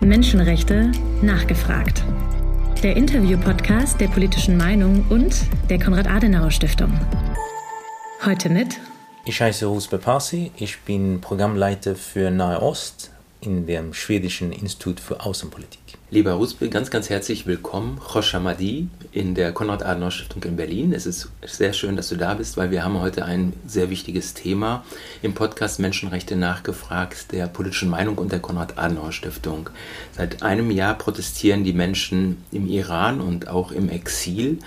Menschenrechte nachgefragt. Der Interview-Podcast der politischen Meinung und der Konrad-Adenauer-Stiftung. Heute mit. Ich heiße Rusbe Parsi, ich bin Programmleiter für Nahe Ost in dem Schwedischen Institut für Außenpolitik. Lieber Rusbe, ganz, ganz herzlich willkommen, Madi in der Konrad-Adenauer-Stiftung in Berlin. Es ist sehr schön, dass du da bist, weil wir haben heute ein sehr wichtiges Thema im Podcast Menschenrechte nachgefragt, der politischen Meinung und der Konrad-Adenauer-Stiftung. Seit einem Jahr protestieren die Menschen im Iran und auch im Exil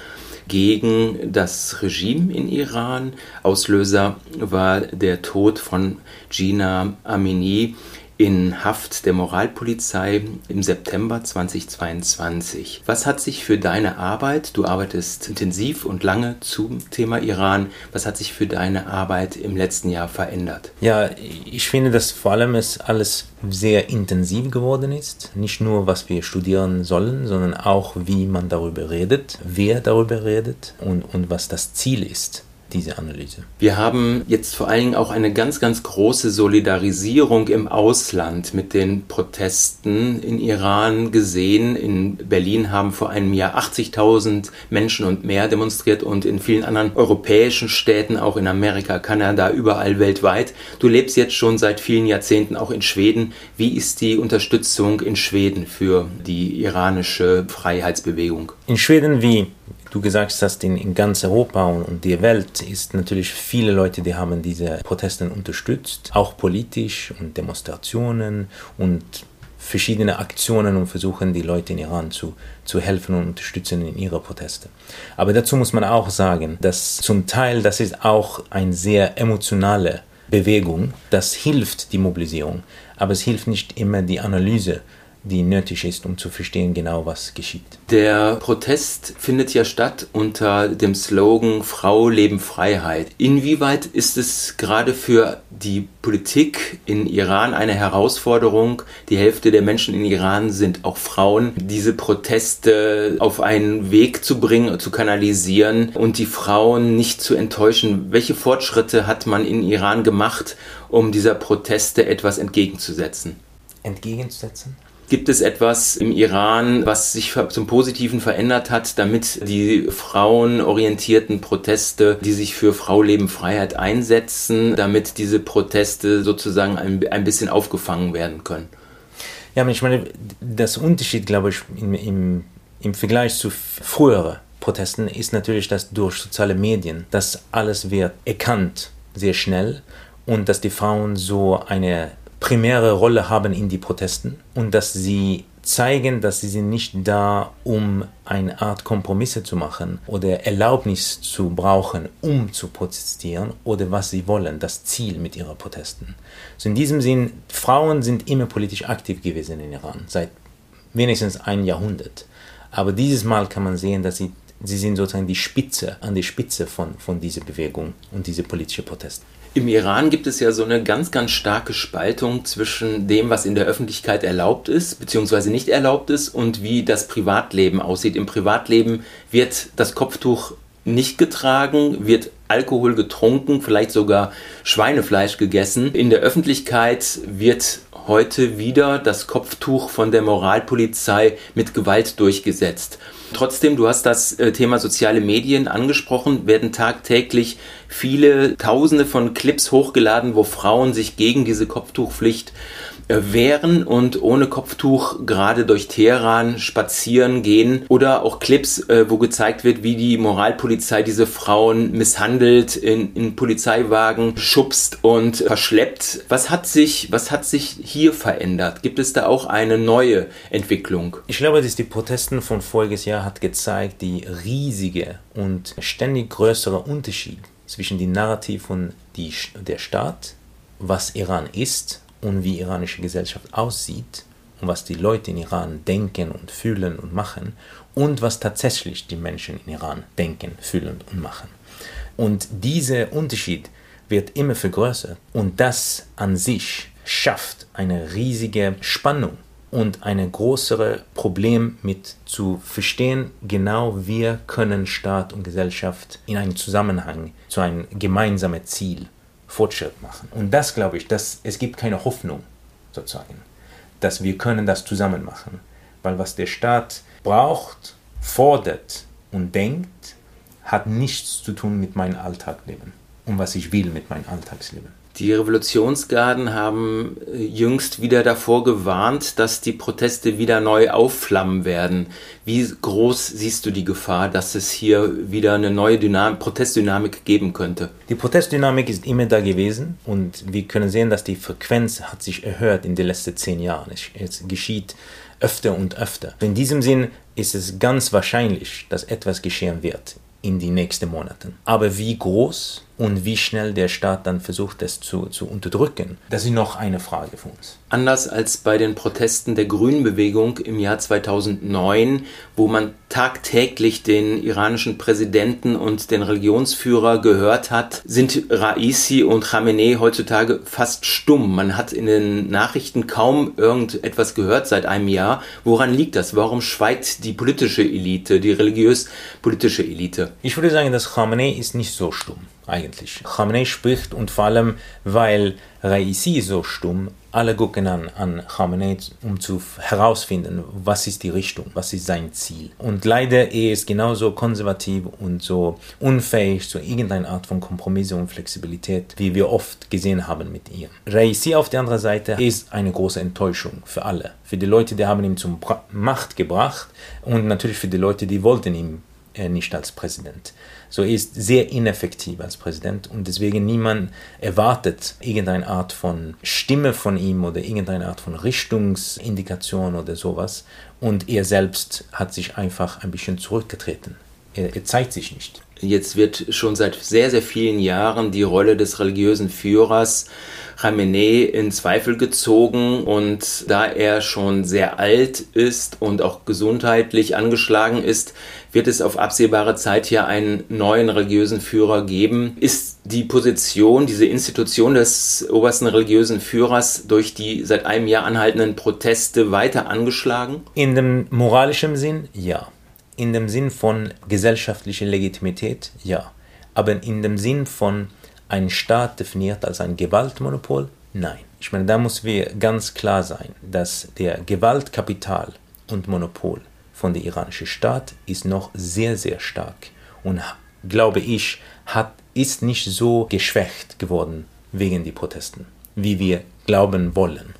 gegen das Regime in Iran. Auslöser war der Tod von Gina Amini, in Haft der Moralpolizei im September 2022. Was hat sich für deine Arbeit, du arbeitest intensiv und lange zum Thema Iran, was hat sich für deine Arbeit im letzten Jahr verändert? Ja, ich finde, dass vor allem es alles sehr intensiv geworden ist. Nicht nur, was wir studieren sollen, sondern auch, wie man darüber redet, wer darüber redet und, und was das Ziel ist diese Analyse. Wir haben jetzt vor allen Dingen auch eine ganz, ganz große Solidarisierung im Ausland mit den Protesten in Iran gesehen. In Berlin haben vor einem Jahr 80.000 Menschen und mehr demonstriert und in vielen anderen europäischen Städten, auch in Amerika, Kanada, überall weltweit. Du lebst jetzt schon seit vielen Jahrzehnten auch in Schweden. Wie ist die Unterstützung in Schweden für die iranische Freiheitsbewegung? In Schweden wie du gesagt hast, in, in ganz Europa und, und der Welt ist natürlich viele Leute, die haben diese Proteste unterstützt, auch politisch und Demonstrationen und verschiedene Aktionen und versuchen die Leute in Iran zu, zu helfen und unterstützen in ihrer Proteste. Aber dazu muss man auch sagen, dass zum Teil das ist auch eine sehr emotionale Bewegung, das hilft die Mobilisierung, aber es hilft nicht immer die Analyse die nötig ist, um zu verstehen genau, was geschieht. Der Protest findet ja statt unter dem Slogan Frau, Leben, Freiheit. Inwieweit ist es gerade für die Politik in Iran eine Herausforderung? Die Hälfte der Menschen in Iran sind auch Frauen, diese Proteste auf einen Weg zu bringen, zu kanalisieren und die Frauen nicht zu enttäuschen. Welche Fortschritte hat man in Iran gemacht, um dieser Proteste etwas entgegenzusetzen? Entgegenzusetzen? Gibt es etwas im Iran, was sich zum Positiven verändert hat, damit die frauenorientierten Proteste, die sich für Frau, Leben, Freiheit einsetzen, damit diese Proteste sozusagen ein, ein bisschen aufgefangen werden können? Ja, ich meine, das Unterschied, glaube ich, im, im, im Vergleich zu früheren Protesten ist natürlich, dass durch soziale Medien das alles wird erkannt, sehr schnell und dass die Frauen so eine primäre Rolle haben in die Protesten und dass sie zeigen, dass sie sind nicht da, um eine Art Kompromisse zu machen oder Erlaubnis zu brauchen, um zu protestieren oder was sie wollen, das Ziel mit ihren Protesten. So in diesem Sinn, Frauen sind immer politisch aktiv gewesen in Iran, seit wenigstens ein Jahrhundert. Aber dieses Mal kann man sehen, dass sie, sie sind sozusagen die Spitze, an die Spitze von, von dieser Bewegung und diese politische Proteste. Im Iran gibt es ja so eine ganz, ganz starke Spaltung zwischen dem, was in der Öffentlichkeit erlaubt ist, beziehungsweise nicht erlaubt ist, und wie das Privatleben aussieht. Im Privatleben wird das Kopftuch nicht getragen, wird Alkohol getrunken, vielleicht sogar Schweinefleisch gegessen. In der Öffentlichkeit wird heute wieder das Kopftuch von der Moralpolizei mit Gewalt durchgesetzt. Trotzdem, du hast das äh, Thema soziale Medien angesprochen, werden tagtäglich viele Tausende von Clips hochgeladen, wo Frauen sich gegen diese Kopftuchpflicht wehren und ohne Kopftuch gerade durch Teheran spazieren gehen oder auch Clips, äh, wo gezeigt wird, wie die Moralpolizei diese Frauen misshandelt, in, in Polizeiwagen schubst und verschleppt. Was hat sich, was hat sich hier verändert? Gibt es da auch eine neue Entwicklung? Ich glaube, dass die Protesten von voriges Jahr hat gezeigt, die riesige und ständig größere Unterschied zwischen dem Narrativ von die, der Staat, was Iran ist und wie iranische Gesellschaft aussieht und was die Leute in Iran denken und fühlen und machen und was tatsächlich die Menschen in Iran denken, fühlen und machen. Und dieser Unterschied wird immer vergrößert und das an sich schafft eine riesige Spannung und ein größeres Problem mit zu verstehen, genau wir können Staat und Gesellschaft in einen Zusammenhang zu einem gemeinsamen Ziel Fortschritt machen. Und das glaube ich, dass es gibt keine Hoffnung sozusagen, dass wir können das zusammen machen. Weil was der Staat braucht, fordert und denkt, hat nichts zu tun mit meinem Alltagsleben und was ich will mit meinem Alltagsleben. Die Revolutionsgarden haben äh, jüngst wieder davor gewarnt, dass die Proteste wieder neu aufflammen werden. Wie groß siehst du die Gefahr, dass es hier wieder eine neue Dynam Protestdynamik geben könnte? Die Protestdynamik ist immer da gewesen und wir können sehen, dass die Frequenz hat sich erhöht in den letzten zehn Jahren. Es geschieht öfter und öfter. In diesem Sinn ist es ganz wahrscheinlich, dass etwas geschehen wird in die nächsten Monaten. Aber wie groß und wie schnell der Staat dann versucht, das zu, zu unterdrücken, das ist noch eine Frage für uns. Anders als bei den Protesten der Grünenbewegung im Jahr 2009, wo man tagtäglich den iranischen Präsidenten und den Religionsführer gehört hat, sind Raisi und Khamenei heutzutage fast stumm. Man hat in den Nachrichten kaum irgendetwas gehört seit einem Jahr. Woran liegt das? Warum schweigt die politische Elite, die religiös-politische Elite? Ich würde sagen, dass Khamenei ist nicht so stumm eigentlich. Khamenei spricht und vor allem, weil Raisi so stumm, alle gucken an, an Khamenei, um zu herausfinden, was ist die Richtung, was ist sein Ziel. Und leider er ist genauso konservativ und so unfähig zu irgendeiner Art von Kompromisse und Flexibilität, wie wir oft gesehen haben mit ihr. Raisi auf der anderen Seite ist eine große Enttäuschung für alle. Für die Leute, die haben ihn zum Macht gebracht und natürlich für die Leute, die wollten ihn äh, nicht als Präsident. So er ist sehr ineffektiv als Präsident und deswegen niemand erwartet irgendeine Art von Stimme von ihm oder irgendeine Art von Richtungsindikation oder sowas. Und er selbst hat sich einfach ein bisschen zurückgetreten. Er, er zeigt sich nicht. Jetzt wird schon seit sehr, sehr vielen Jahren die Rolle des religiösen Führers Khamenei in Zweifel gezogen und da er schon sehr alt ist und auch gesundheitlich angeschlagen ist, wird es auf absehbare Zeit hier einen neuen religiösen Führer geben. Ist die Position, diese Institution des obersten religiösen Führers durch die seit einem Jahr anhaltenden Proteste weiter angeschlagen? In dem moralischen Sinn ja. In dem Sinn von gesellschaftlicher Legitimität ja. Aber in dem Sinn von ein Staat definiert als ein Gewaltmonopol? Nein. Ich meine, da muss wir ganz klar sein, dass der Gewaltkapital und Monopol von der iranischen Staat ist noch sehr, sehr stark und glaube ich, hat, ist nicht so geschwächt geworden wegen der Protesten, wie wir glauben wollen.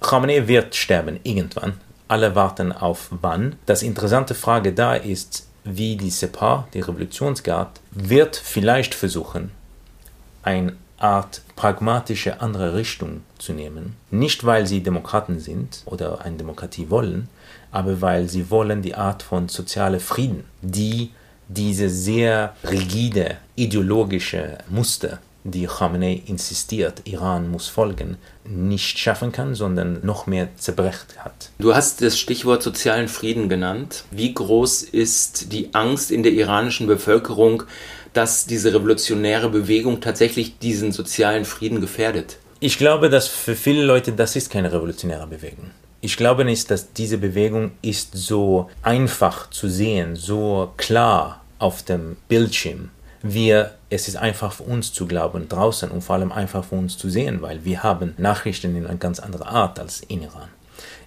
Khamenei wird sterben irgendwann. Alle warten auf wann. Das interessante Frage da ist, wie die Separ, die Revolutionsgarde, wird vielleicht versuchen, eine Art pragmatische andere Richtung zu nehmen. Nicht, weil sie Demokraten sind oder eine Demokratie wollen, aber weil sie wollen die Art von sozialer Frieden, die diese sehr rigide ideologische Muster, die Khamenei insistiert, Iran muss folgen, nicht schaffen kann, sondern noch mehr zerbrecht hat. Du hast das Stichwort sozialen Frieden genannt. Wie groß ist die Angst in der iranischen Bevölkerung, dass diese revolutionäre Bewegung tatsächlich diesen sozialen Frieden gefährdet? Ich glaube, dass für viele Leute das ist keine revolutionäre Bewegung. Ich glaube nicht, dass diese Bewegung ist so einfach zu sehen, so klar auf dem Bildschirm. Wir, es ist einfach für uns zu glauben draußen und vor allem einfach für uns zu sehen, weil wir haben Nachrichten in einer ganz anderen Art als in Iran.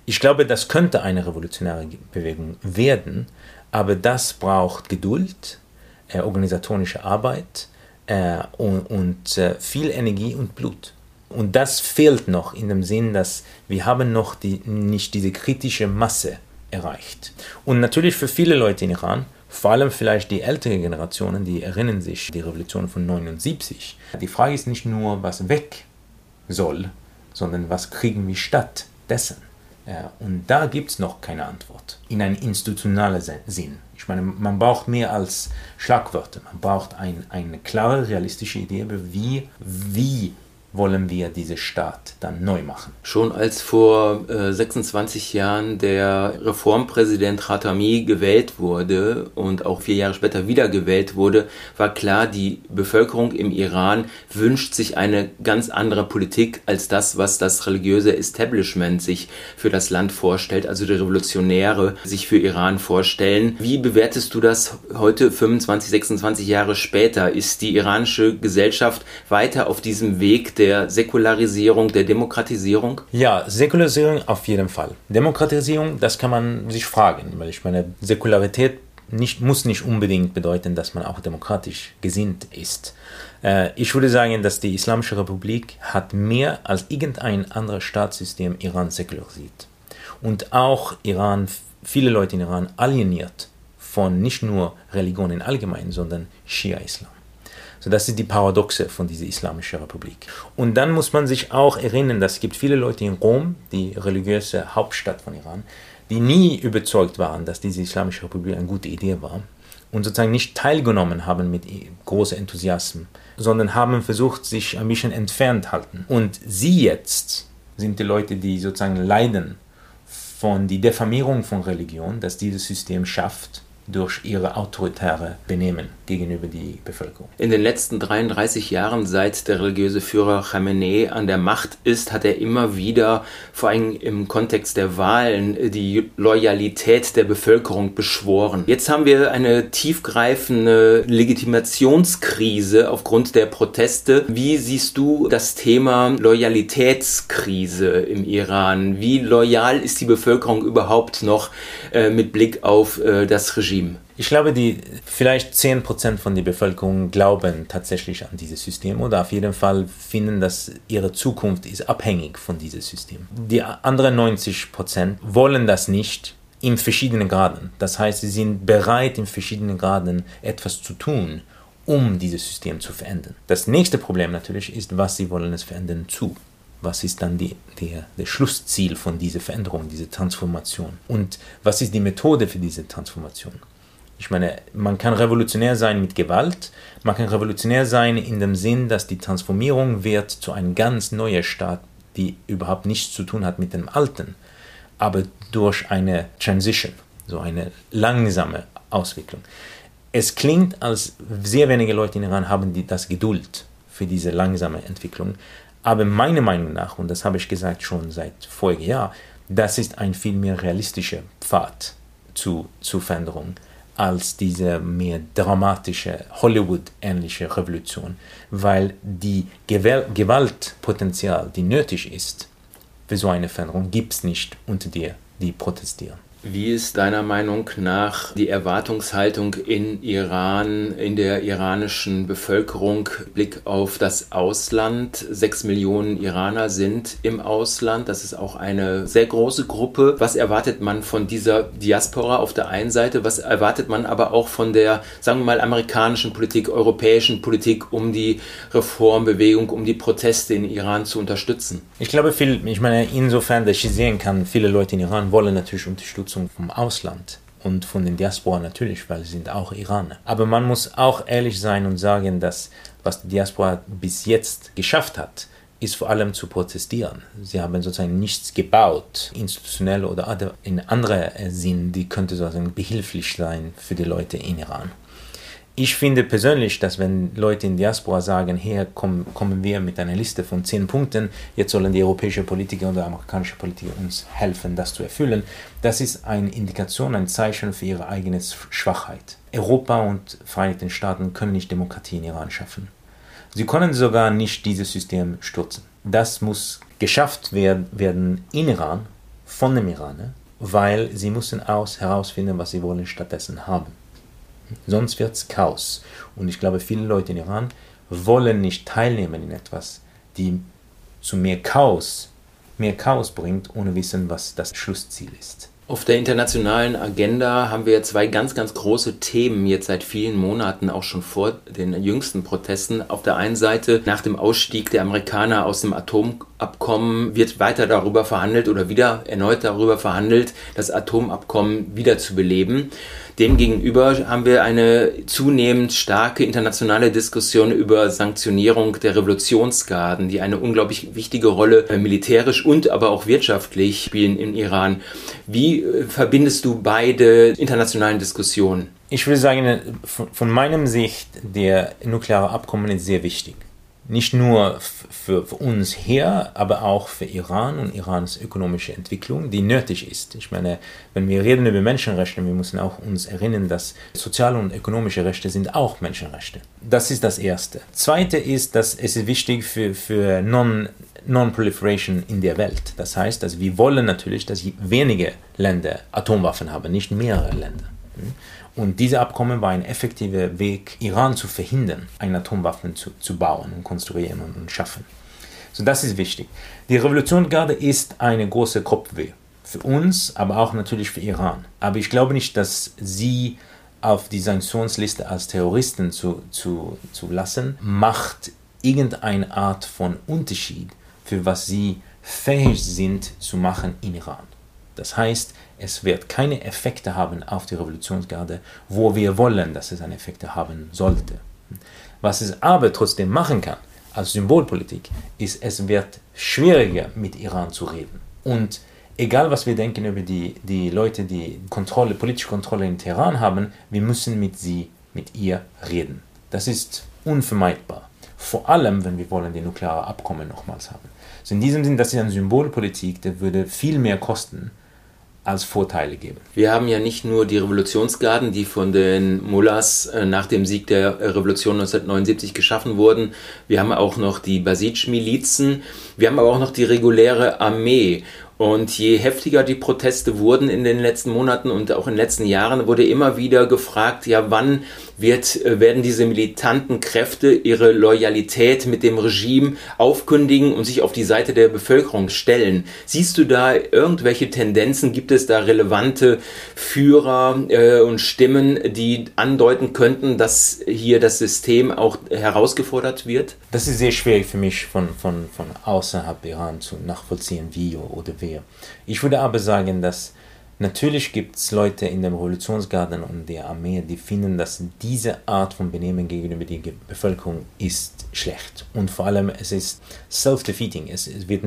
Ich glaube, das könnte eine revolutionäre Bewegung werden, aber das braucht Geduld, äh, organisatorische Arbeit äh, und, und äh, viel Energie und Blut. Und das fehlt noch in dem Sinn, dass wir haben noch die, nicht diese kritische Masse erreicht. Und natürlich für viele Leute in Iran, vor allem vielleicht die älteren Generationen, die erinnern sich die Revolution von 79. Die Frage ist nicht nur, was weg soll, sondern was kriegen wir stattdessen. Und da gibt es noch keine Antwort in einem institutionalen Sinn. Ich meine, man braucht mehr als Schlagwörter. Man braucht ein, eine klare, realistische Idee, wie, wie wollen wir diese Staat dann neu machen. Schon als vor äh, 26 Jahren der Reformpräsident Khatami gewählt wurde und auch vier Jahre später wieder gewählt wurde, war klar, die Bevölkerung im Iran wünscht sich eine ganz andere Politik als das, was das religiöse Establishment sich für das Land vorstellt, also die Revolutionäre sich für Iran vorstellen. Wie bewertest du das heute, 25, 26 Jahre später? Ist die iranische Gesellschaft weiter auf diesem Weg der der Säkularisierung, der Demokratisierung? Ja, Säkularisierung auf jeden Fall. Demokratisierung, das kann man sich fragen, weil ich meine, Säkularität nicht, muss nicht unbedingt bedeuten, dass man auch demokratisch gesinnt ist. Äh, ich würde sagen, dass die Islamische Republik hat mehr als irgendein anderes Staatssystem Iran säkularisiert. Und auch Iran, viele Leute in Iran alieniert von nicht nur Religion in allgemein, sondern Schia-Islam. So, das ist die Paradoxe von dieser Islamischen Republik. Und dann muss man sich auch erinnern, dass es gibt viele Leute in Rom, die religiöse Hauptstadt von Iran, die nie überzeugt waren, dass diese Islamische Republik eine gute Idee war und sozusagen nicht teilgenommen haben mit großem Enthusiasmus, sondern haben versucht, sich ein bisschen entfernt halten. Und sie jetzt sind die Leute, die sozusagen leiden von der Diffamierung von Religion, dass dieses System schafft durch ihre autoritäre Benehmen gegenüber der Bevölkerung. In den letzten 33 Jahren, seit der religiöse Führer Khamenei an der Macht ist, hat er immer wieder, vor allem im Kontext der Wahlen, die Loyalität der Bevölkerung beschworen. Jetzt haben wir eine tiefgreifende Legitimationskrise aufgrund der Proteste. Wie siehst du das Thema Loyalitätskrise im Iran? Wie loyal ist die Bevölkerung überhaupt noch äh, mit Blick auf äh, das Regime? Regime? Ich glaube, die vielleicht 10% von der Bevölkerung glauben tatsächlich an dieses System oder auf jeden Fall finden, dass ihre Zukunft ist abhängig von diesem System. Die anderen 90% wollen das nicht in verschiedenen Graden. Das heißt, sie sind bereit, in verschiedenen Graden etwas zu tun, um dieses System zu verändern. Das nächste Problem natürlich ist, was sie wollen es verändern zu was ist dann die, der, der Schlussziel von dieser Veränderung, dieser Transformation? Und was ist die Methode für diese Transformation? Ich meine, man kann revolutionär sein mit Gewalt, man kann revolutionär sein in dem Sinn, dass die Transformierung wird zu einem ganz neuen Staat, die überhaupt nichts zu tun hat mit dem alten, aber durch eine Transition, so eine langsame Auswicklung. Es klingt, als sehr wenige Leute in Iran haben die, das Geduld für diese langsame Entwicklung, aber meiner Meinung nach, und das habe ich gesagt schon seit vorigen Jahr, das ist ein viel mehr realistischer Pfad zu, zu Veränderung als diese mehr dramatische Hollywood-ähnliche Revolution, weil die Gewaltpotenzial, die nötig ist für so eine Veränderung, gibt es nicht unter dir, die protestieren. Wie ist deiner Meinung nach die Erwartungshaltung in Iran, in der iranischen Bevölkerung, Blick auf das Ausland? Sechs Millionen Iraner sind im Ausland. Das ist auch eine sehr große Gruppe. Was erwartet man von dieser Diaspora auf der einen Seite? Was erwartet man aber auch von der, sagen wir mal, amerikanischen Politik, europäischen Politik, um die Reformbewegung, um die Proteste in Iran zu unterstützen? Ich glaube, viel, ich meine, insofern, dass ich sehen kann, viele Leute in Iran wollen natürlich Unterstützung Unterstützung vom Ausland und von den Diaspora natürlich, weil sie sind auch Iraner. Aber man muss auch ehrlich sein und sagen, dass was die Diaspora bis jetzt geschafft hat, ist vor allem zu protestieren. Sie haben sozusagen nichts gebaut, institutionell oder in anderer Sinn, die könnte sozusagen behilflich sein für die Leute in Iran ich finde persönlich, dass wenn Leute in Diaspora sagen, hier kommen, kommen wir mit einer Liste von zehn Punkten, jetzt sollen die europäischen Politiker oder amerikanische Politiker uns helfen, das zu erfüllen, das ist eine Indikation, ein Zeichen für ihre eigene Schwachheit. Europa und Vereinigten Staaten können nicht Demokratie in Iran schaffen. Sie können sogar nicht dieses System stürzen. Das muss geschafft werden in Iran, von dem Iraner, weil sie müssen aus herausfinden, was sie wollen stattdessen haben. Sonst wird es Chaos. Und ich glaube, viele Leute in Iran wollen nicht teilnehmen in etwas, die zu mehr Chaos, mehr Chaos bringt, ohne wissen, was das Schlussziel ist. Auf der internationalen Agenda haben wir zwei ganz, ganz große Themen jetzt seit vielen Monaten, auch schon vor den jüngsten Protesten. Auf der einen Seite nach dem Ausstieg der Amerikaner aus dem Atomabkommen wird weiter darüber verhandelt oder wieder erneut darüber verhandelt, das Atomabkommen wieder zu beleben. Demgegenüber haben wir eine zunehmend starke internationale Diskussion über Sanktionierung der Revolutionsgarden, die eine unglaublich wichtige Rolle äh, militärisch und aber auch wirtschaftlich spielen im Iran. Wie äh, verbindest du beide internationalen Diskussionen? Ich würde sagen, von meinem Sicht, der nukleare Abkommen ist sehr wichtig. Nicht nur für, für, uns hier, aber auch für Iran und Irans ökonomische Entwicklung, die nötig ist. Ich meine, wenn wir reden über Menschenrechte, wir müssen auch uns erinnern, dass soziale und ökonomische Rechte sind auch Menschenrechte. Das ist das Erste. Zweite ist, dass es wichtig für, für non, Non-Proliferation in der Welt. Das heißt, dass wir wollen natürlich, dass wenige Länder Atomwaffen haben, nicht mehrere Länder. Und diese Abkommen war ein effektiver Weg, Iran zu verhindern, eine Atomwaffen zu, zu bauen und konstruieren und, schaffen. So, das ist wichtig. Die Revolutionsgarde ist eine große Kopfweh. Für uns, aber auch natürlich für Iran. Aber ich glaube nicht, dass sie auf die Sanktionsliste als Terroristen zu, zu, zu lassen, macht irgendeine Art von Unterschied für was sie fähig sind zu machen in Iran. Das heißt, es wird keine Effekte haben auf die Revolutionsgarde, wo wir wollen, dass es eine Effekte haben sollte. Was es aber trotzdem machen kann, als Symbolpolitik, ist, es wird schwieriger mit Iran zu reden. Und egal was wir denken über die, die Leute, die Kontrolle, politische Kontrolle in Teheran haben, wir müssen mit sie, mit ihr reden. Das ist unvermeidbar. Vor allem, wenn wir wollen die nukleare Abkommen nochmals haben. So in diesem Sinn, das ist eine Symbolpolitik, der würde viel mehr kosten, als Vorteile geben. Wir haben ja nicht nur die Revolutionsgarden, die von den Mullahs äh, nach dem Sieg der Revolution 1979 geschaffen wurden. Wir haben auch noch die Basij-Milizen. Wir haben aber auch noch die reguläre Armee. Und je heftiger die Proteste wurden in den letzten Monaten und auch in den letzten Jahren, wurde immer wieder gefragt, ja, wann wird, äh, werden diese militanten Kräfte ihre Loyalität mit dem Regime aufkündigen und sich auf die Seite der Bevölkerung stellen. Siehst du da irgendwelche Tendenzen? Gibt es da relevante Führer äh, und Stimmen, die andeuten könnten, dass hier das System auch herausgefordert wird? Das ist sehr schwierig für mich von, von, von außerhalb Iran zu nachvollziehen, wie oder wer. Ich würde aber sagen, dass Natürlich gibt es Leute in dem Revolutionsgarden und der Armee, die finden, dass diese Art von Benehmen gegenüber der Bevölkerung ist schlecht. Und vor allem, es ist self-defeating. Es, es, wird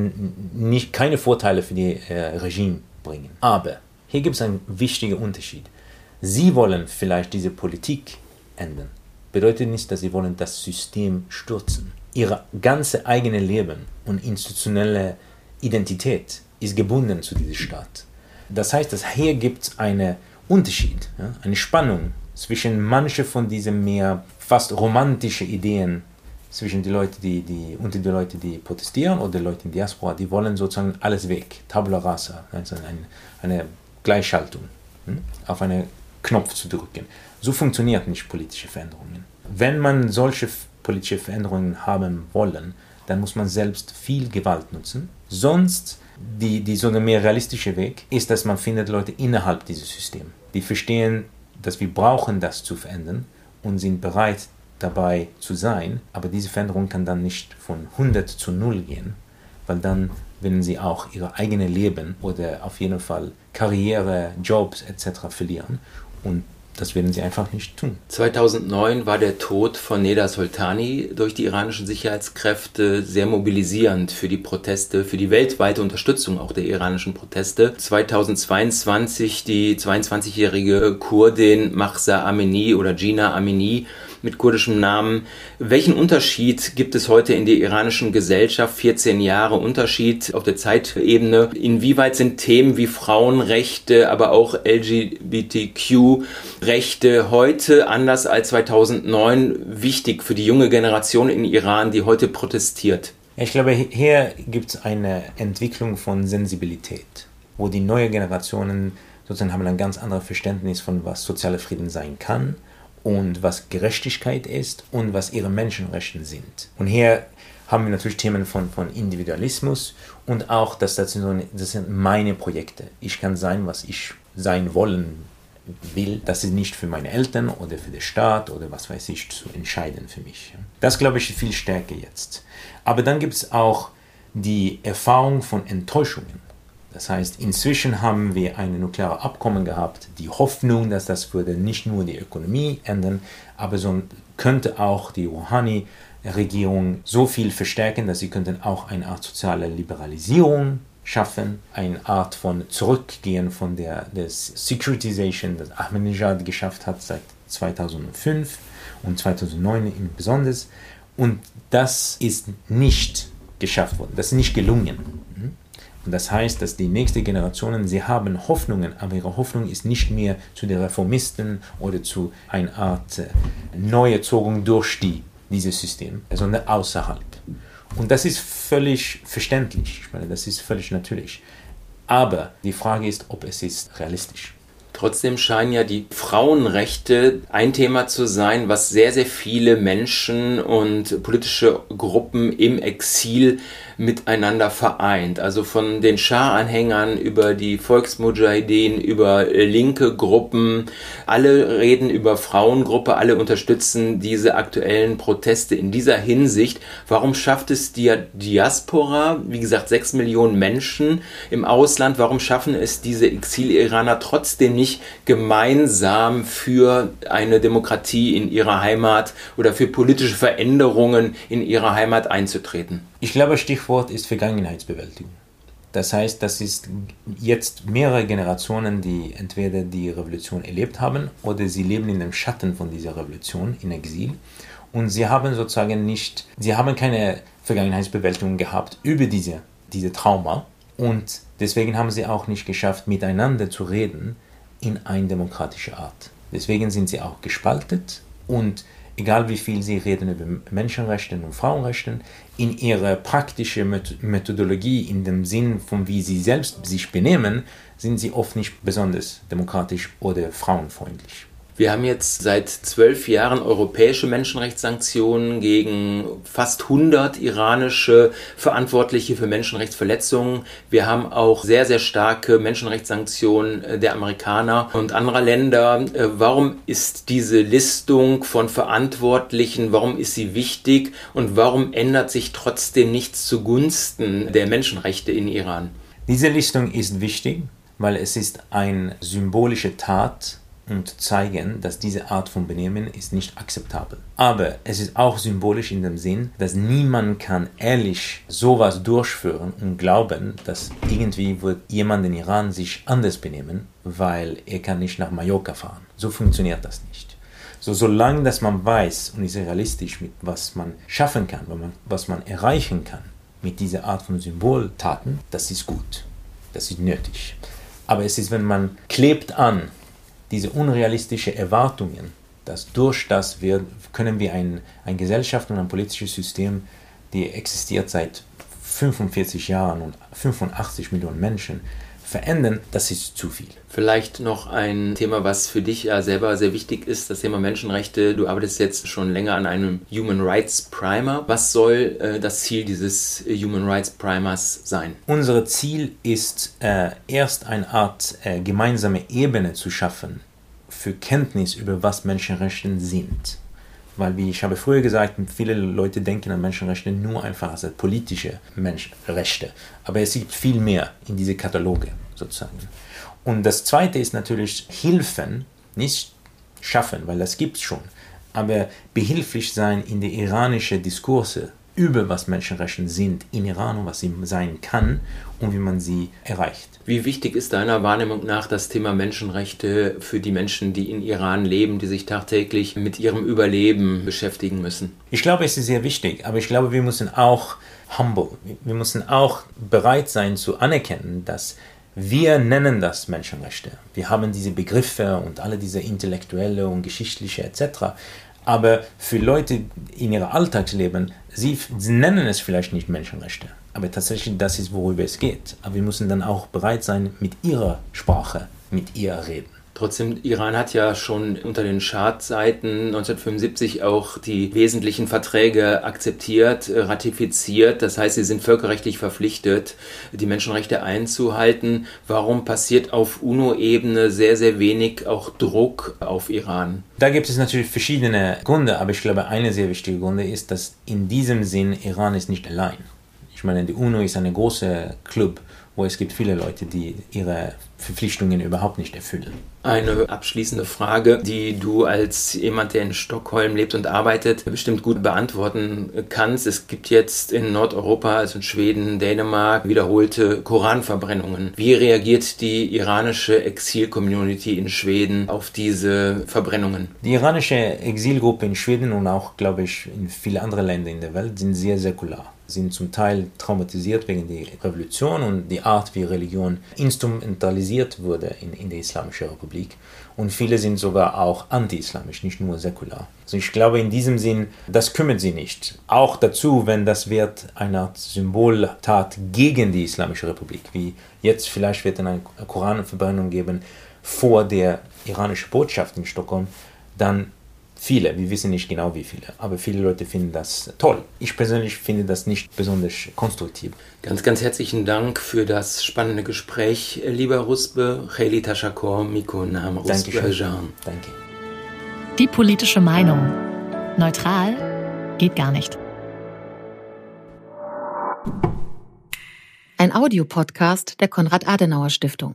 nicht, keine Vorteile für die äh, Regime bringen. Aber hier gibt es einen wichtigen Unterschied. Sie wollen vielleicht diese Politik ändern. Bedeutet nicht, dass sie wollen das System stürzen. Ihr ganze eigene Leben und institutionelle Identität ist gebunden zu diesem Staat. Das heißt, dass hier gibt es einen Unterschied, ja, eine Spannung zwischen manchen von diesen mehr fast romantischen Ideen zwischen die Leute, die, die, unter die Leute, die protestieren oder die Leute in Diaspora, die wollen sozusagen alles weg, Tabula rasa, also eine, eine Gleichschaltung, hm, auf einen Knopf zu drücken. So funktioniert nicht politische Veränderungen. Wenn man solche politische Veränderungen haben wollen, dann muss man selbst viel Gewalt nutzen. Sonst die, die so mehr realistische Weg ist, dass man findet Leute innerhalb dieses Systems, die verstehen, dass wir brauchen das zu verändern und sind bereit dabei zu sein. Aber diese Veränderung kann dann nicht von 100 zu 0 gehen, weil dann werden sie auch ihr eigenes Leben oder auf jeden Fall Karriere, Jobs etc. verlieren. Und das werden sie einfach nicht tun. 2009 war der Tod von Neda Soltani durch die iranischen Sicherheitskräfte sehr mobilisierend für die Proteste, für die weltweite Unterstützung auch der iranischen Proteste. 2022 die 22-jährige Kurdin Mahsa Amini oder Gina Amini mit kurdischem Namen. Welchen Unterschied gibt es heute in der iranischen Gesellschaft? 14 Jahre Unterschied auf der Zeitebene. Inwieweit sind Themen wie Frauenrechte, aber auch LGBTQ-Rechte heute anders als 2009 wichtig für die junge Generation in Iran, die heute protestiert? Ich glaube, hier gibt es eine Entwicklung von Sensibilität, wo die neue Generationen sozusagen haben ein ganz anderes Verständnis von was sozialer Frieden sein kann und was Gerechtigkeit ist und was ihre Menschenrechte sind. Und hier haben wir natürlich Themen von, von Individualismus und auch, dass das, sind so, das sind meine Projekte. Ich kann sein, was ich sein wollen will. Das ist nicht für meine Eltern oder für den Staat oder was weiß ich zu entscheiden für mich. Das glaube ich viel stärker jetzt. Aber dann gibt es auch die Erfahrung von Enttäuschungen. Das heißt, inzwischen haben wir ein nukleares Abkommen gehabt, die Hoffnung, dass das würde nicht nur die Ökonomie ändern, aber so könnte auch die Rouhani-Regierung so viel verstärken, dass sie könnten auch eine Art soziale Liberalisierung schaffen, eine Art von Zurückgehen von der, der Securitization, das Ahmadinejad geschafft hat seit 2005 und 2009 im Besonders. Und das ist nicht geschafft worden, das ist nicht gelungen. Und das heißt, dass die nächsten Generationen, sie haben Hoffnungen, aber ihre Hoffnung ist nicht mehr zu den Reformisten oder zu einer Art äh, Neuerzogung durch die, dieses System, sondern außerhalb. Und das ist völlig verständlich, ich meine, das ist völlig natürlich. Aber die Frage ist, ob es ist realistisch. Trotzdem scheinen ja die Frauenrechte ein Thema zu sein, was sehr, sehr viele Menschen und politische Gruppen im Exil miteinander vereint. Also von den Schah-Anhängern über die Volksmujahideen, über linke Gruppen. Alle reden über Frauengruppe, alle unterstützen diese aktuellen Proteste in dieser Hinsicht. Warum schafft es die Diaspora, wie gesagt, sechs Millionen Menschen im Ausland, warum schaffen es diese Exil-Iraner trotzdem nicht gemeinsam für eine Demokratie in ihrer Heimat oder für politische Veränderungen in ihrer Heimat einzutreten? Ich glaube, Stichwort ist Vergangenheitsbewältigung. Das heißt, das ist jetzt mehrere Generationen, die entweder die Revolution erlebt haben oder sie leben in dem Schatten von dieser Revolution in Exil und sie haben sozusagen nicht, sie haben keine Vergangenheitsbewältigung gehabt über diese, diese Trauma und deswegen haben sie auch nicht geschafft, miteinander zu reden in eine demokratische Art. Deswegen sind sie auch gespaltet und egal wie viel sie reden über Menschenrechte und Frauenrechte, in ihrer praktischen Methodologie, in dem Sinn von wie sie selbst sich benehmen, sind sie oft nicht besonders demokratisch oder frauenfreundlich. Wir haben jetzt seit zwölf Jahren europäische Menschenrechtssanktionen gegen fast 100 iranische Verantwortliche für Menschenrechtsverletzungen. Wir haben auch sehr, sehr starke Menschenrechtssanktionen der Amerikaner und anderer Länder. Äh, warum ist diese Listung von Verantwortlichen, warum ist sie wichtig und warum ändert sich trotzdem nichts zugunsten der Menschenrechte in Iran? Diese Listung ist wichtig, weil es ist eine symbolische Tat und zeigen, dass diese Art von Benehmen ist nicht akzeptabel. Aber es ist auch symbolisch in dem Sinn, dass niemand kann ehrlich sowas durchführen und glauben, dass irgendwie wird jemand in Iran sich anders benehmen, weil er kann nicht nach Mallorca fahren. So funktioniert das nicht. So, solange dass man weiß und ist realistisch mit was man schaffen kann, was man erreichen kann mit dieser Art von Symboltaten, das ist gut. Das ist nötig. Aber es ist, wenn man klebt an diese unrealistischen Erwartungen, dass durch das wir, können wir ein, ein Gesellschaft und ein politisches System, die existiert seit 45 Jahren und 85 Millionen Menschen, verändern, das ist zu viel. Vielleicht noch ein Thema, was für dich ja selber sehr wichtig ist, das Thema Menschenrechte. Du arbeitest jetzt schon länger an einem Human Rights Primer. Was soll äh, das Ziel dieses Human Rights Primers sein? Unser Ziel ist äh, erst eine Art äh, gemeinsame Ebene zu schaffen für Kenntnis über was Menschenrechte sind. Weil, wie ich habe früher gesagt, viele Leute denken an Menschenrechte nur einfach als politische Menschenrechte. Aber es gibt viel mehr in diese Kataloge sozusagen. Und das Zweite ist natürlich Hilfen, nicht schaffen, weil das gibt es schon, aber behilflich sein in die iranische Diskurse über was Menschenrechte sind in Iran und was sie sein kann und wie man sie erreicht. Wie wichtig ist deiner Wahrnehmung nach das Thema Menschenrechte für die Menschen, die in Iran leben, die sich tagtäglich mit ihrem Überleben beschäftigen müssen? Ich glaube, es ist sehr wichtig, aber ich glaube, wir müssen auch humble, wir müssen auch bereit sein zu anerkennen, dass wir nennen das Menschenrechte. Wir haben diese Begriffe und alle diese intellektuelle und geschichtliche etc. Aber für Leute in ihrem Alltagsleben, sie, nennen es vielleicht nicht Menschenrechte. Aber tatsächlich, das ist, worüber es geht. Aber wir müssen dann auch bereit sein, mit ihrer Sprache, mit ihr reden. Trotzdem, Iran hat ja schon unter den Chartseiten 1975 auch die wesentlichen Verträge akzeptiert, äh, ratifiziert. Das heißt, sie sind völkerrechtlich verpflichtet, die Menschenrechte einzuhalten. Warum passiert auf UNO-Ebene sehr, sehr wenig auch Druck auf Iran? Da gibt es natürlich verschiedene Gründe, aber ich glaube, eine sehr wichtige Gründe ist, dass in diesem Sinn Iran ist nicht allein. Ich meine, die UNO ist ein großer Club wo es gibt viele Leute, die ihre Verpflichtungen überhaupt nicht erfüllen. Eine abschließende Frage, die du als jemand, der in Stockholm lebt und arbeitet, bestimmt gut beantworten kannst. Es gibt jetzt in Nordeuropa, also in Schweden, Dänemark, wiederholte Koranverbrennungen. Wie reagiert die iranische Exil-Community in Schweden auf diese Verbrennungen? Die iranische Exilgruppe in Schweden und auch, glaube ich, in viele andere Länder in der Welt sind sehr säkular sind zum Teil traumatisiert wegen der Revolution und die Art, wie Religion instrumentalisiert wurde in, in der Islamischen Republik. Und viele sind sogar auch anti-islamisch, nicht nur säkular. Also ich glaube in diesem Sinn, das kümmert sie nicht. Auch dazu, wenn das wird eine Art Symboltat gegen die Islamische Republik, wie jetzt vielleicht wird eine Koranverbrennung geben vor der iranischen Botschaft in Stockholm, dann Viele, wir wissen nicht genau wie viele, aber viele Leute finden das toll. Ich persönlich finde das nicht besonders konstruktiv. Ganz, ganz herzlichen Dank für das spannende Gespräch, lieber Rusbe, Kheli Tashakor, Miko Nam Rusbe. Danke. Die politische Meinung. Neutral geht gar nicht. Ein Audiopodcast der Konrad-Adenauer-Stiftung.